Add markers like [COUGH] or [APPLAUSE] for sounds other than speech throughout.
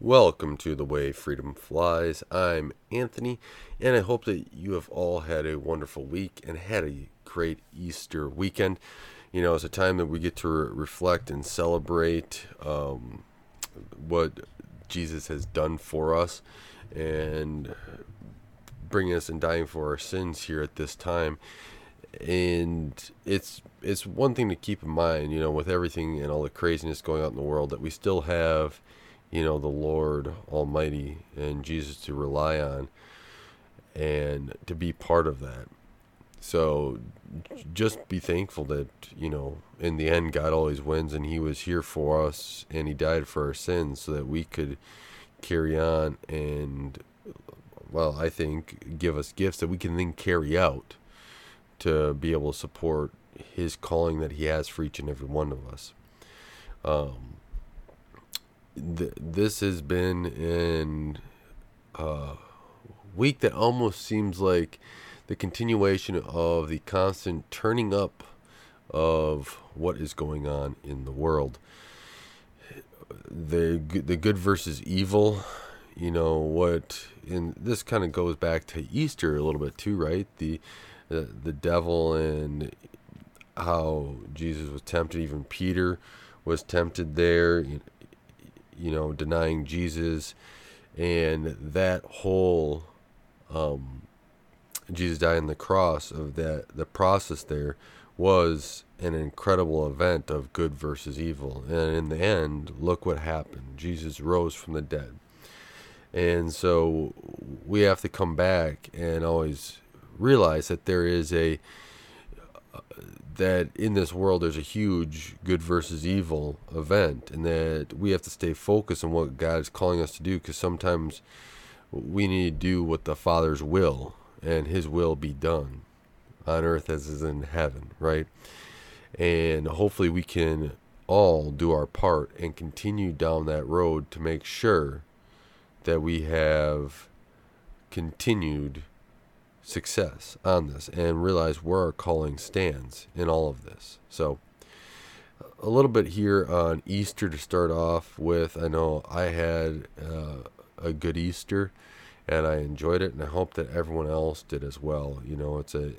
Welcome to The Way Freedom Flies. I'm Anthony, and I hope that you have all had a wonderful week and had a great Easter weekend. You know, it's a time that we get to re- reflect and celebrate um, what Jesus has done for us and bringing us and dying for our sins here at this time. And it's it's one thing to keep in mind, you know, with everything and all the craziness going on in the world, that we still have you know, the Lord Almighty and Jesus to rely on and to be part of that. So just be thankful that, you know, in the end, God always wins and He was here for us and He died for our sins so that we could carry on and, well, I think give us gifts that we can then carry out to be able to support His calling that He has for each and every one of us. Um, th- this has been in a week that almost seems like the continuation of the constant turning up of what is going on in the world. The the good versus evil, you know what? And this kind of goes back to Easter a little bit too, right? The the, the devil and how Jesus was tempted, even Peter was tempted there you know, denying Jesus, and that whole um, Jesus dying on the cross of that the process there was an incredible event of good versus evil. And in the end, look what happened. Jesus rose from the dead. And so we have to come back and always realize that there is a that in this world there's a huge good versus evil event and that we have to stay focused on what God is calling us to do because sometimes we need to do what the Father's will and his will be done on earth as is in heaven, right? And hopefully we can all do our part and continue down that road to make sure that we have continued success on this and realize where our calling stands in all of this. So, a little bit here on Easter to start off with. I know I had uh, a good Easter and I enjoyed it, and I hope that everyone else did as well. You know, it's a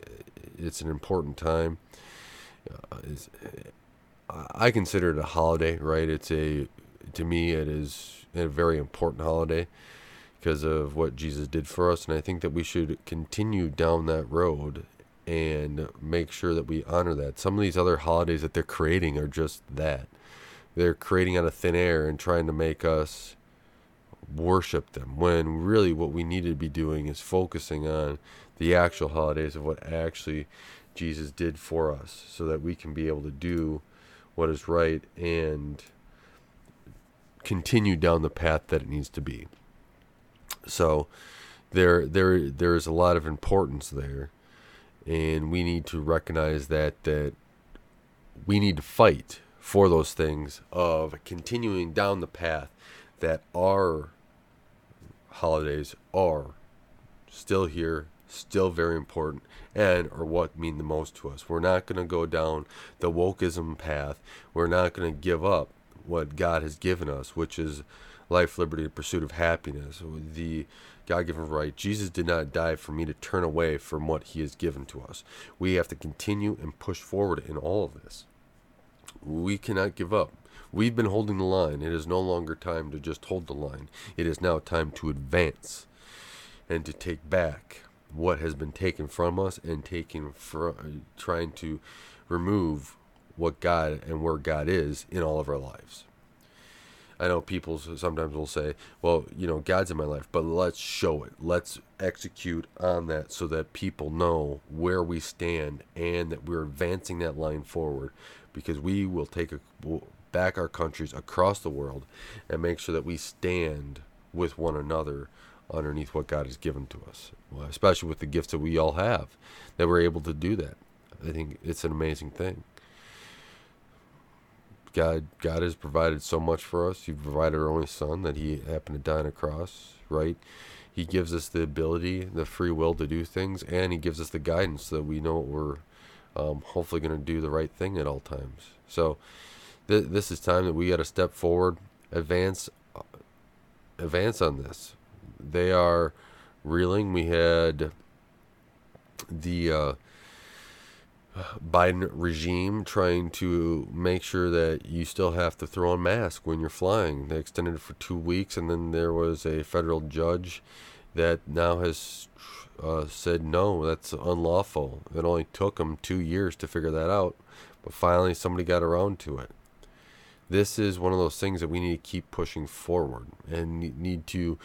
it's an important time. Uh, I consider it a holiday, right? It's a to me it is a very important holiday because of what Jesus did for us. And I think that we should continue down that road and make sure that we honor that. Some of these other holidays that they're creating are just that. They're creating out of thin air and trying to make us worship them when really what we need to be doing is focusing on the actual holidays of what actually Jesus did for us so that we can be able to do what is right and continue down the path that it needs to be. So there there there is a lot of importance there, and we need to recognize that that we need to fight for those things of continuing down the path that our holidays are still here, still very important, and are what mean the most to us. We're not going to go down the wokeism path. We're not going to give up what God has given us, which is life, liberty, and pursuit of happiness, the God given right. Jesus did not die for me to turn away from what he has given to us. We have to continue and push forward in all of this. We cannot give up. We've been holding the line. It is no longer time to just hold the line. It is now time to advance and to take back what has been taken from us and taking from trying to remove what God and where God is in all of our lives. I know people sometimes will say, well, you know, God's in my life, but let's show it. Let's execute on that so that people know where we stand and that we're advancing that line forward because we will take a, back our countries across the world and make sure that we stand with one another underneath what God has given to us, especially with the gifts that we all have, that we're able to do that. I think it's an amazing thing. God God has provided so much for us. He provided our only son that he happened to die on a cross, right? He gives us the ability, the free will to do things, and he gives us the guidance so that we know we're um, hopefully going to do the right thing at all times. So th- this is time that we got to step forward, advance uh, advance on this. They are reeling. We had the uh, Biden regime trying to make sure that you still have to throw a mask when you're flying. They extended it for two weeks, and then there was a federal judge that now has uh, said no, that's unlawful. It only took them two years to figure that out, but finally somebody got around to it. This is one of those things that we need to keep pushing forward and need to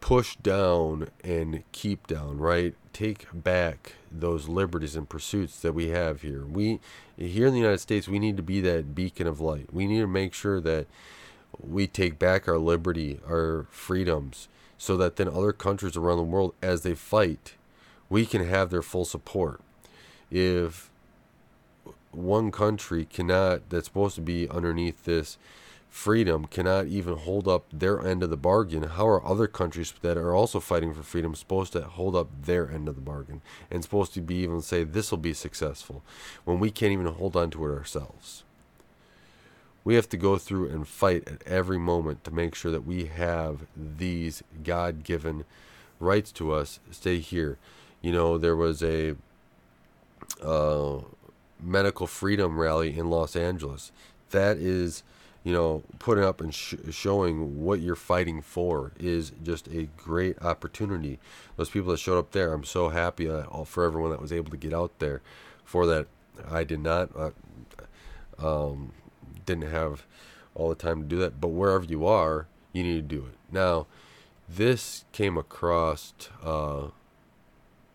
push down and keep down, right? Take back those liberties and pursuits that we have here. We here in the United States, we need to be that beacon of light. We need to make sure that we take back our liberty, our freedoms, so that then other countries around the world as they fight, we can have their full support. If one country cannot that's supposed to be underneath this freedom cannot even hold up their end of the bargain, how are other countries that are also fighting for freedom supposed to hold up their end of the bargain and supposed to be even say this will be successful when we can't even hold on to it ourselves? We have to go through and fight at every moment to make sure that we have these God given rights to us stay here. You know, there was a uh, medical freedom rally in Los Angeles. That is you know, putting up and sh- showing what you're fighting for is just a great opportunity. Those people that showed up there, I'm so happy uh, for everyone that was able to get out there for that. I did not, uh, um, didn't have all the time to do that, but wherever you are, you need to do it. Now, this came across uh,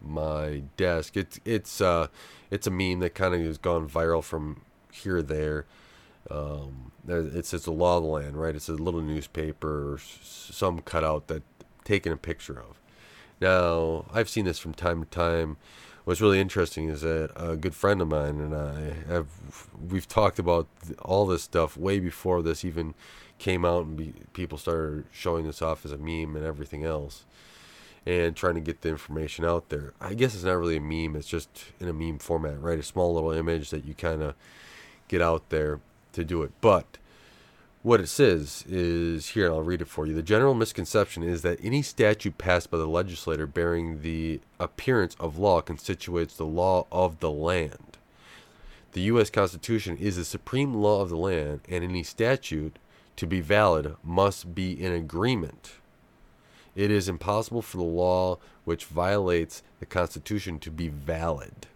my desk. It's it's uh, it's a meme that kind of has gone viral from here there um, it says the law of the land, right? It's a little newspaper or some cutout that taken a picture of. Now, I've seen this from time to time. What's really interesting is that a good friend of mine and I have we've talked about all this stuff way before this even came out and be, people started showing this off as a meme and everything else and trying to get the information out there. I guess it's not really a meme, it's just in a meme format, right? A small little image that you kind of get out there to do it. But what it says is here, I'll read it for you. The general misconception is that any statute passed by the legislator bearing the appearance of law constitutes the law of the land. The U.S. Constitution is the supreme law of the land, and any statute, to be valid, must be in agreement. It is impossible for the law which violates the Constitution to be valid.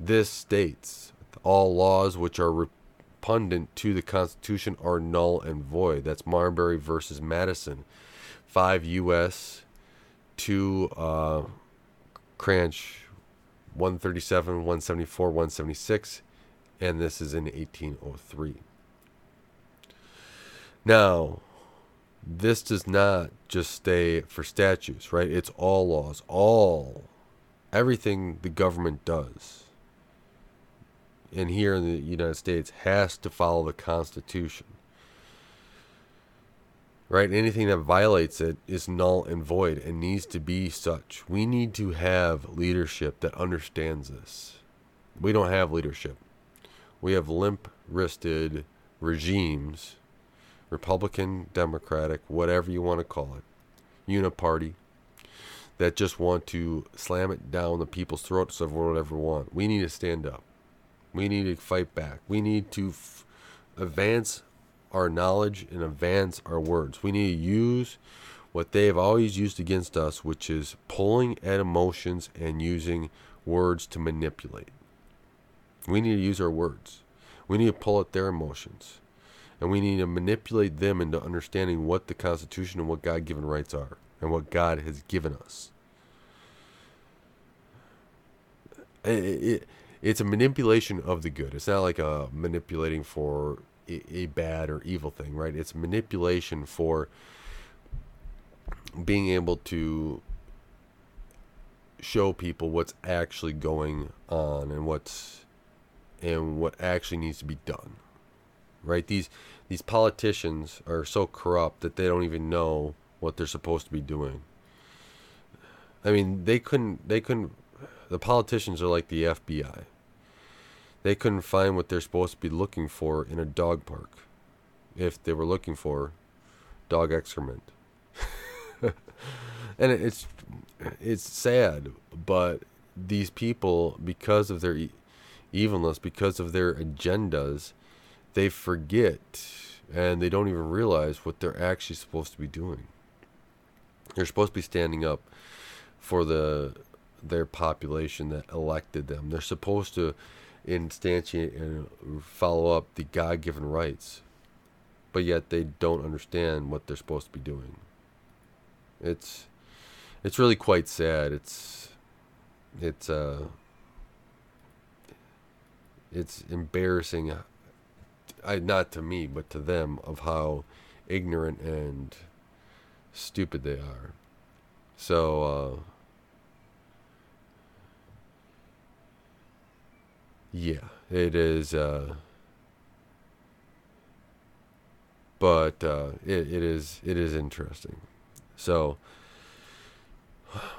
This states all laws which are repugnant to the Constitution are null and void. That's Marbury versus Madison. 5 U.S. 2 uh, Cranch 137, 174, 176, and this is in 1803. Now, this does not just stay for statutes, right? It's all laws, all, everything the government does and here in the United States has to follow the Constitution. Right? Anything that violates it is null and void and needs to be such. We need to have leadership that understands this. We don't have leadership. We have limp wristed regimes, Republican, Democratic, whatever you want to call it, uniparty, that just want to slam it down the people's throats of whatever want. We need to stand up. We need to fight back. We need to f- advance our knowledge and advance our words. We need to use what they have always used against us, which is pulling at emotions and using words to manipulate. We need to use our words. We need to pull at their emotions. And we need to manipulate them into understanding what the Constitution and what God given rights are and what God has given us. It, it, it's a manipulation of the good. It's not like a manipulating for a, a bad or evil thing, right? It's manipulation for being able to show people what's actually going on and what's and what actually needs to be done. Right? These these politicians are so corrupt that they don't even know what they're supposed to be doing. I mean, they couldn't they couldn't the politicians are like the FBI. They couldn't find what they're supposed to be looking for in a dog park. if they were looking for dog excrement. [LAUGHS] and it's it's sad, but these people, because of their evilness, because of their agendas, they forget and they don't even realize what they're actually supposed to be doing. They're supposed to be standing up for the their population that elected them. They're supposed to instantiate and follow up the God-given rights, but yet they don't understand what they're supposed to be doing. It's it's really quite sad. It's it's uh it's embarrassing I not to me but to them of how ignorant and stupid they are. So uh yeah, it is uh but uh it, it is it is interesting. So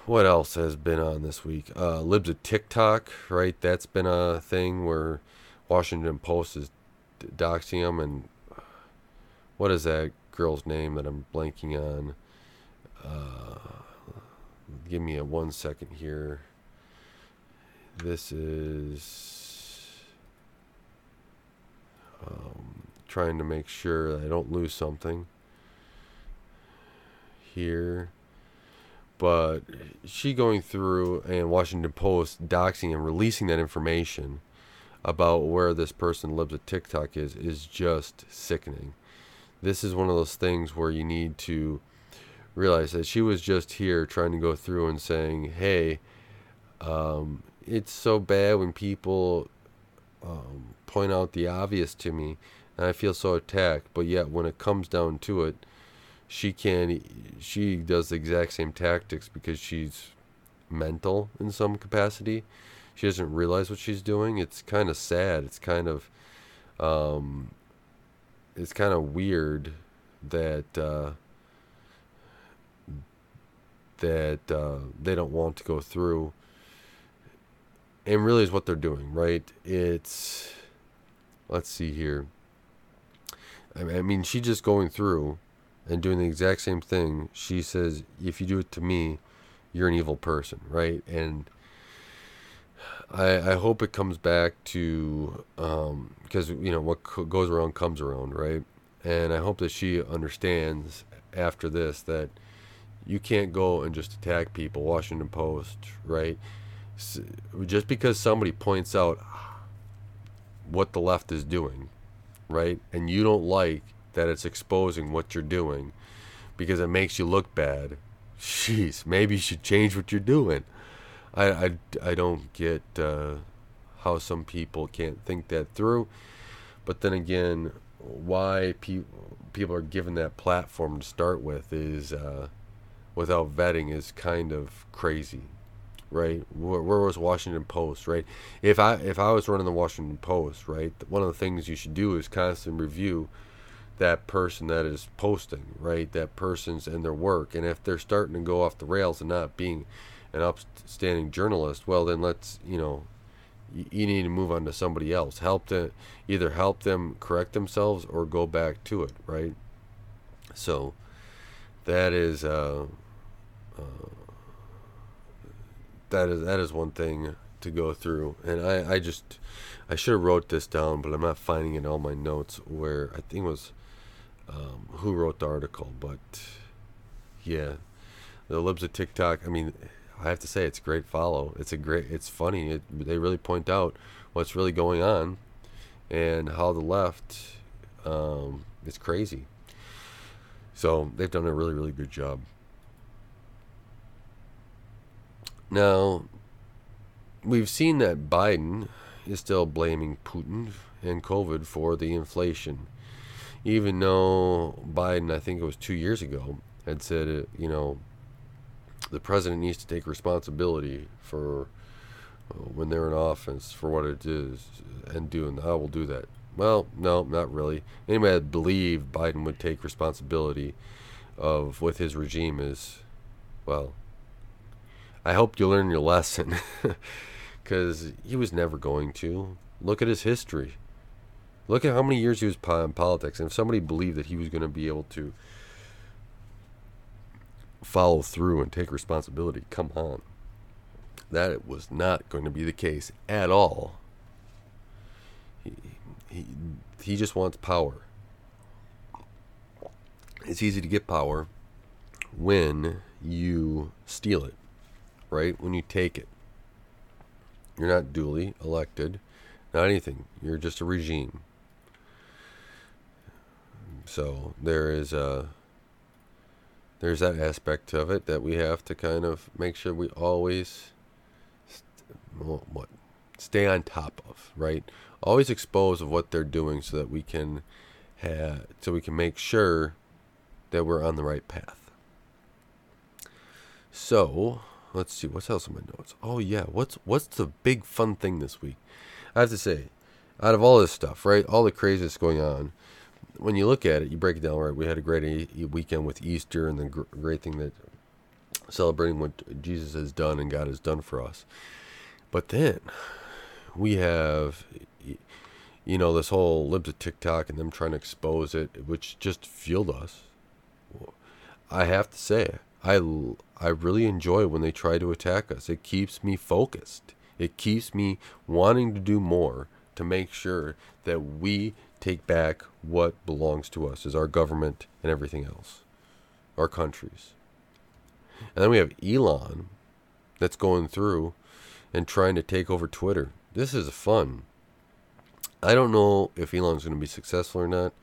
what else has been on this week? Uh, Libs of TikTok, right? That's been a thing where Washington Post is doxing them, and what is that girl's name that I'm blanking on? Uh, give me a one second here. This is um, trying to make sure that I don't lose something here but she going through and Washington Post doxing and releasing that information about where this person lives at TikTok is is just sickening. This is one of those things where you need to realize that she was just here trying to go through and saying, "Hey, um, it's so bad when people um, point out the obvious to me, and I feel so attacked. But yet, when it comes down to it, she can she does the exact same tactics because she's mental in some capacity. She doesn't realize what she's doing. It's kind of sad. It's kind of um, it's kind of weird that uh, that uh, they don't want to go through and really is what they're doing, right? It's let's see here. I mean, she's just going through and doing the exact same thing, she says, if you do it to me, you're an evil person, right? And I, I hope it comes back to, because, um, you know, what goes around comes around, right? And I hope that she understands after this that you can't go and just attack people, Washington Post, right? Just because somebody points out what the left is doing, right? And you don't like that it's exposing what you're doing because it makes you look bad. Jeez, maybe you should change what you're doing. I, I, I don't get uh, how some people can't think that through. But then again, why pe- people are given that platform to start with is uh, without vetting is kind of crazy, right? Where, where, was Washington Post, right? If I if I was running the Washington Post, right, one of the things you should do is constant review that person that is posting, right? That person's and their work. And if they're starting to go off the rails and not being an upstanding journalist, well, then let's, you know, you, you need to move on to somebody else. Help to either help them correct themselves or go back to it, right? So that is, uh, uh, that is that is one thing to go through. And I, I just I should have wrote this down, but I'm not finding it in all my notes where I think it was um, who wrote the article, but yeah, the libs of TikTok. I mean, I have to say it's a great follow. It's a great. It's funny. It, they really point out what's really going on, and how the left. Um, it's crazy. So they've done a really really good job. Now, we've seen that Biden is still blaming Putin and COVID for the inflation even though Biden, I think it was two years ago, had said, uh, you know, the president needs to take responsibility for uh, when they're in office for what it is and do, and I will do that. Well, no, not really. Anybody that believed Biden would take responsibility of with his regime is, well, I hope you learn your lesson [LAUGHS] because he was never going to. Look at his history. Look at how many years he was in politics. And if somebody believed that he was going to be able to follow through and take responsibility, come on. That was not going to be the case at all. He, he, he just wants power. It's easy to get power when you steal it, right? When you take it. You're not duly elected, not anything. You're just a regime. So there is a there's that aspect of it that we have to kind of make sure we always st- what stay on top of, right? Always expose of what they're doing so that we can so we can make sure that we're on the right path. So, let's see what's else in my notes. Oh yeah, what's what's the big fun thing this week? I have to say, out of all this stuff, right, all the craziness going on, when you look at it, you break it down. Right, we had a great weekend with Easter, and the great thing that celebrating what Jesus has done and God has done for us. But then we have, you know, this whole libs of TikTok and them trying to expose it, which just fueled us. I have to say, I, I really enjoy when they try to attack us. It keeps me focused. It keeps me wanting to do more to make sure that we take back what belongs to us as our government and everything else, our countries. And then we have Elon that's going through and trying to take over Twitter. This is fun. I don't know if Elon's going to be successful or not,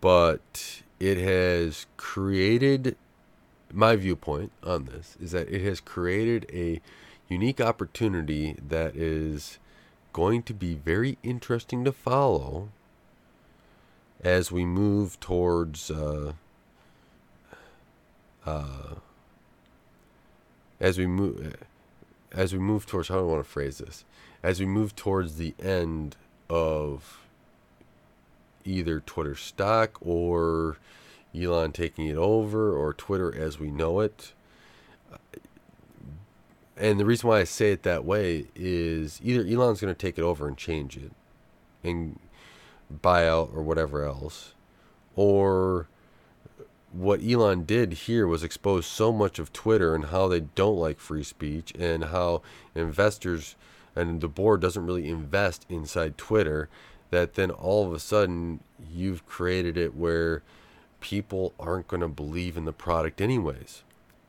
but it has created my viewpoint on this is that it has created a unique opportunity that is going to be very interesting to follow as we move towards uh, uh, as we move as we move towards how do I want to phrase this? As we move towards the end of either Twitter stock or Elon taking it over or Twitter as we know it. And the reason why I say it that way is either Elon's going to take it over and change it and buy out or whatever else, or what Elon did here was expose so much of Twitter and how they don't like free speech and how investors and the board doesn't really invest inside Twitter that then all of a sudden you've created it where people aren't going to believe in the product anyways.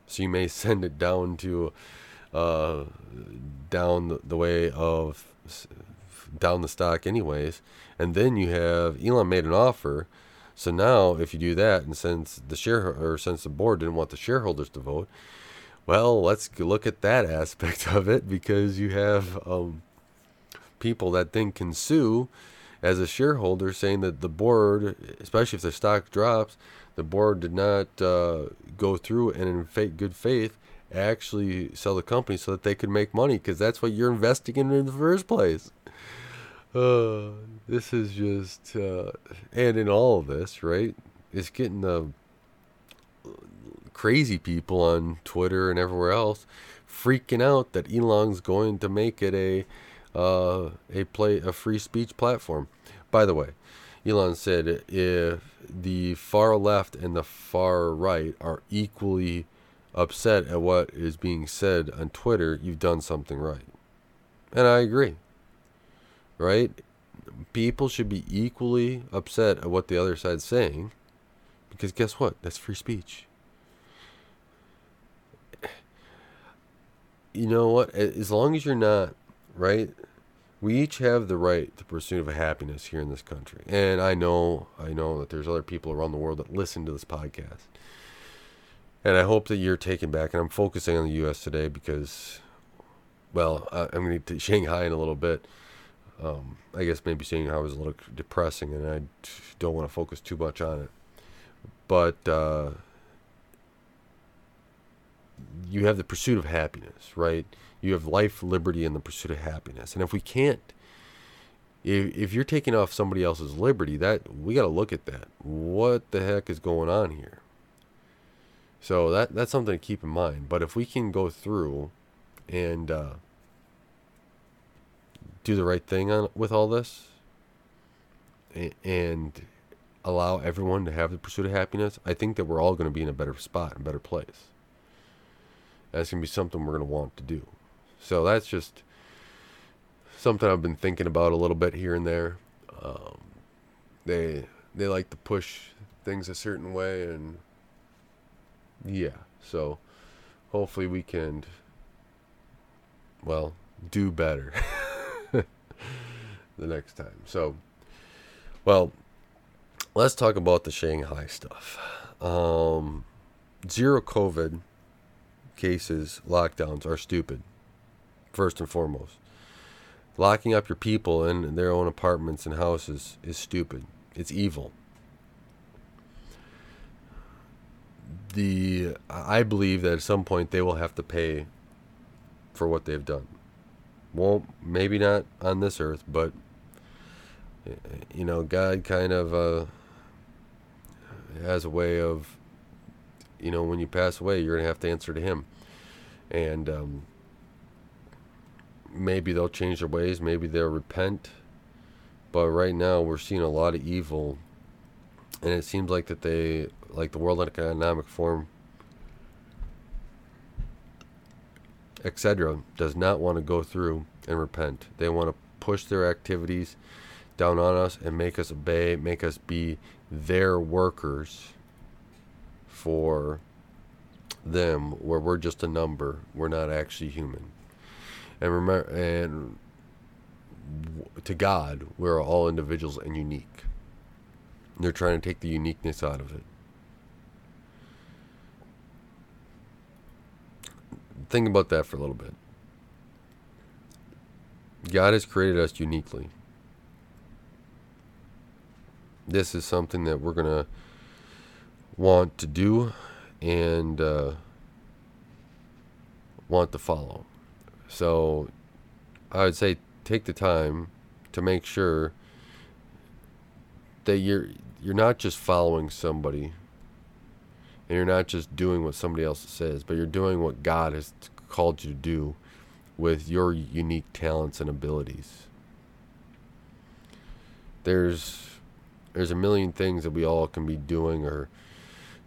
So you may [LAUGHS] send it down to uh, down the way of down the stock anyways and then you have Elon made an offer so now if you do that and since the share or since the board didn't want the shareholders to vote well let's look at that [LAUGHS] aspect of it because you have um, people that then can sue as a shareholder saying that the board especially if the stock drops the board did not uh, go through and in good faith actually sell the company so that they could make money because that's what you're investing in in the first place. Uh, this is just, uh, and in all of this, right? It's getting the crazy people on Twitter and everywhere else freaking out that Elon's going to make it a uh, a play a free speech platform. By the way, Elon said if the far left and the far right are equally upset at what is being said on Twitter, you've done something right. And I agree. Right? People should be equally upset at what the other side's saying because guess what? That's free speech. You know what? As long as you're not, right? We each have the right to pursue of happiness here in this country. And I know, I know that there's other people around the world that listen to this podcast and I hope that you're taken back. And I'm focusing on the U.S. today because, well, I'm going to [LAUGHS] Shanghai in a little bit. Um, I guess maybe Shanghai was a little depressing, and I don't want to focus too much on it. But uh, you have the pursuit of happiness, right? You have life, liberty, and the pursuit of happiness. And if we can't, if, if you're taking off somebody else's liberty, that we got to look at that. What the heck is going on here? So that that's something to keep in mind. But if we can go through and uh, do the right thing on with all this, and allow everyone to have the pursuit of happiness, I think that we're all going to be in a better spot, a better place. That's going to be something we're going to want to do. So that's just something I've been thinking about a little bit here and there. Um, they they like to push things a certain way, and yeah. So hopefully we can, well, do better [LAUGHS] the next time. So, well, let's talk about the Shanghai stuff. Um, zero COVID cases, lockdowns are stupid, first and foremost. Locking up your people in their own apartments and houses is stupid. It's evil. The I believe that at some point they will have to pay for what they've done. Won't maybe not on this earth, but you know, God kind of uh, has a way of, you know, when you pass away, you're gonna have to answer to Him, and um, maybe they'll change their ways, maybe they'll repent, but right now we're seeing a lot of evil, and it seems like that they, like the World Economic Forum, etc., does not want to go through and repent. They want to push their activities down on us and make us obey, make us be their workers for them where we're just a number we're not actually human and remember and to god we're all individuals and unique. They're trying to take the uniqueness out of it. Think about that for a little bit. God has created us uniquely. This is something that we're going to want to do and uh, want to follow. So I would say take the time to make sure that you're you're not just following somebody and you're not just doing what somebody else says, but you're doing what God has called you to do with your unique talents and abilities. There's there's a million things that we all can be doing or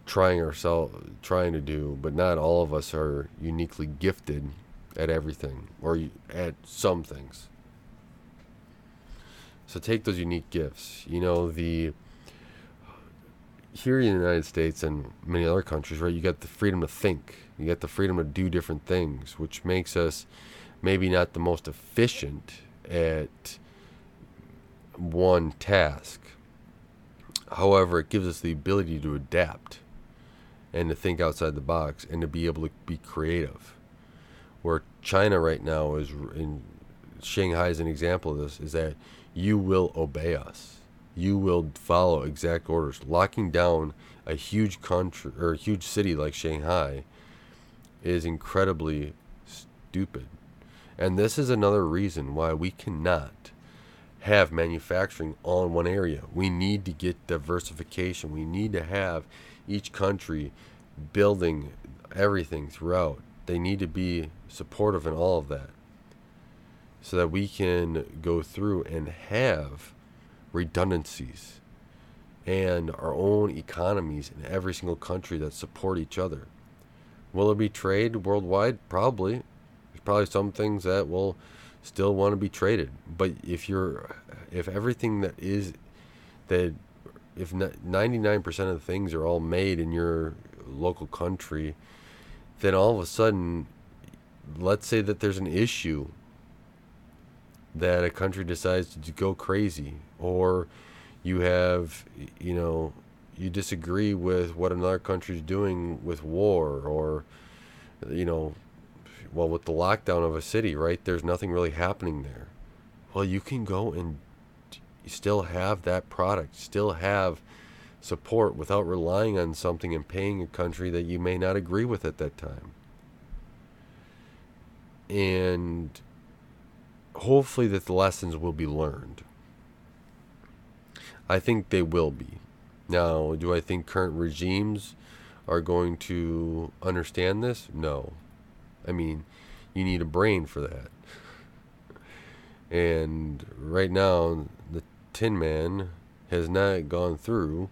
trying ourselves trying to do, but not all of us are uniquely gifted at everything or at some things. So take those unique gifts. You know, the here in the United States and many other countries, right, you got the freedom to think. You got the freedom to do different things, which makes us maybe not the most efficient at one task However, it gives us the ability to adapt and to think outside the box and to be able to be creative. Where China right now is in Shanghai is an example of this is that you will obey us. You will follow exact orders. Locking down a huge country or a huge city like Shanghai is incredibly stupid. And this is another reason why we cannot have manufacturing all in one area. We need to get diversification. We need to have each country building everything throughout. They need to be supportive in all of that so that we can go through and have redundancies and our own economies in every single country that support each other. Will there be trade worldwide? Probably. There's probably some things that will still want to be traded. But if you're, if everything that is, that if 99% of the things are all made in your local country, then all of a sudden, let's say that there's an issue that a country decides to go crazy, or you have, you know, you disagree with what another country is doing with war, or, you know, well, with the lockdown of a city, right? There's nothing really happening there. Well, you can go and still have that product, still have support without relying on something and paying a country that you may not agree with at that time. And hopefully that the lessons will be learned. I think they will be. Now, do I think current regimes are going to understand this? No. I mean, you need a brain for that. And right now, the Tin Man has not gone through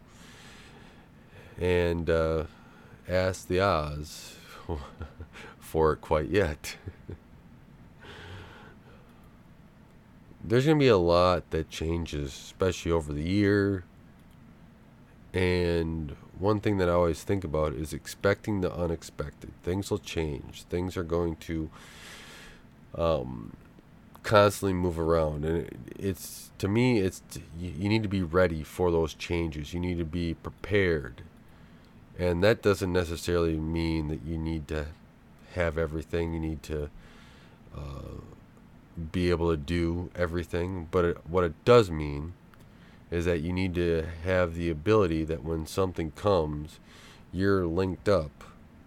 and uh, asked the Oz [LAUGHS] for it quite yet. [LAUGHS] There's going to be a lot that changes, especially over the year. And one thing that I always think about is expecting the unexpected. Things will change. Things are going to um, constantly move around, and it, it's to me, it's you, you need to be ready for those changes. You need to be prepared, and that doesn't necessarily mean that you need to have everything. You need to uh, be able to do everything, but it, what it does mean is that you need to have the ability that when something comes, you're linked up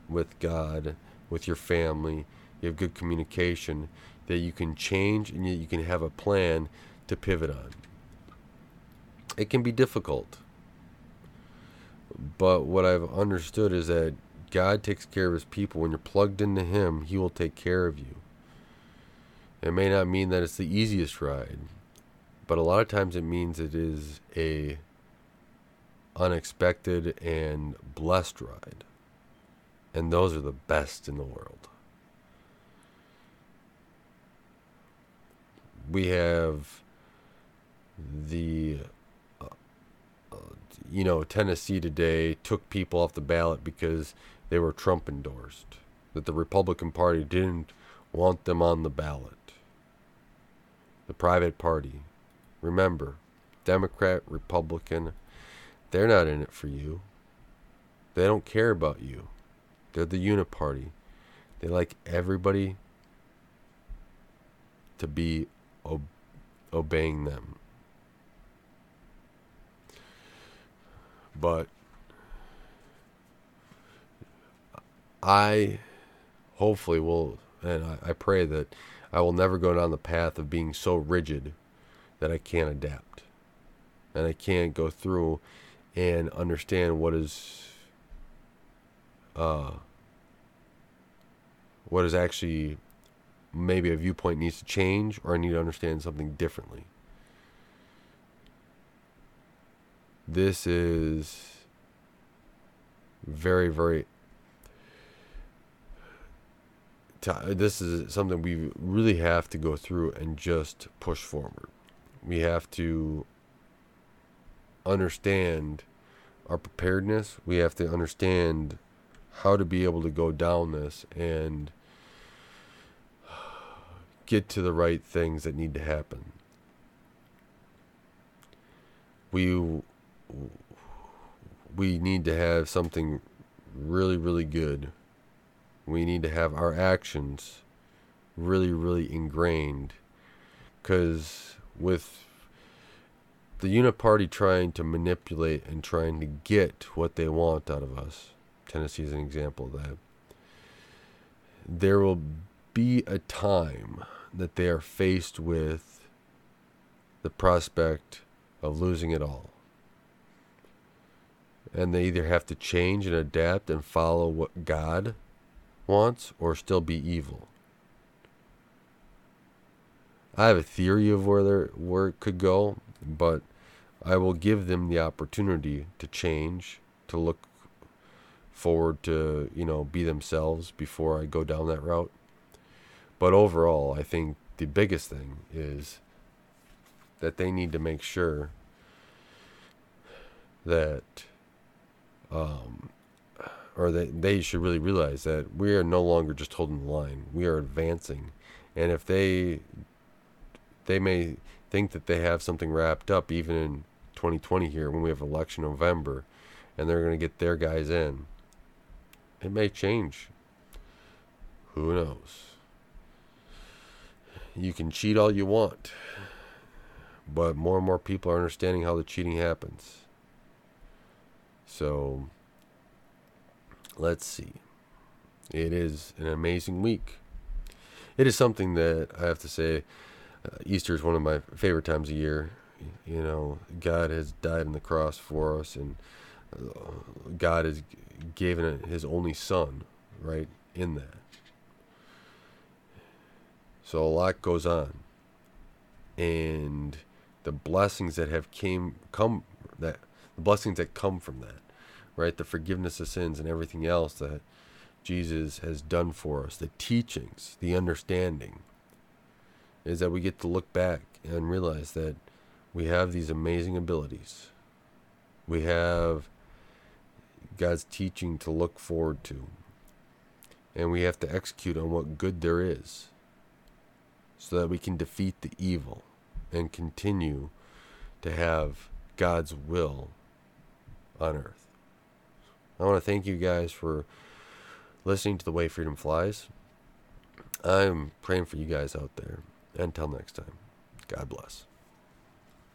with God, with your family, you have good communication, that you can change and you can have a plan to pivot on. It can be difficult. But what I've understood is that God takes care of his people. When you're plugged into him, he will take care of you. It may not mean that it's the easiest ride, but a lot of times it means it is a unexpected and blessed ride. And those are the best in the world. We have the uh, uh, you know Tennessee today took people off the ballot because they were Trump endorsed that the Republican Party didn't want them on the ballot the private party Remember, Democrat, Republican, they're not in it for you. They don't care about you. They're the uniparty. They like everybody to be ob- obeying them. But I hopefully will, and I, I pray that I will never go down the path of being so rigid that I can't adapt. And I can't go through and understand what is uh, what is actually maybe a viewpoint needs to change or I need to understand something differently. This is very, very. This is something we really have to go through and just push forward we have to understand our preparedness. We have to understand how to be able to go down this and get to the right things that need to happen. We we need to have something really really good. We need to have our actions really really ingrained cuz with the uniparty trying to manipulate and trying to get what they want out of us. Tennessee is an example of that. There will be a time that they are faced with the prospect of losing it all. And they either have to change and adapt and follow what God wants or still be evil. I have a theory of where where it could go, but I will give them the opportunity to change, to look forward to, you know, be themselves before I go down that route. But overall, I think the biggest thing is that they need to make sure that um, or that they should really realize that we are no longer just holding the line. We are advancing. And if they they may think that they have something wrapped up even in 2020 here when we have election November and they're going to get their guys in. It may change. Who knows? You can cheat all you want, but more and more people are understanding how the cheating happens. So, let's see. It is an amazing week. It is something that I have to say uh, Easter is one of my favorite times of year. You know, God has died on the cross for us, and uh, God has given His only Son, right, in that. So a lot goes on, and the blessings that have came come that the blessings that come from that, right? The forgiveness of sins and everything else that Jesus has done for us, the teachings, the understanding, is that we get to look back and realize that we have these amazing abilities. We have God's teaching to look forward to. And we have to execute on what good there is so that we can defeat the evil and continue to have God's will on earth. I want to thank you guys for listening to The Way Freedom Flies. I'm praying for you guys out there. Until next time, God bless.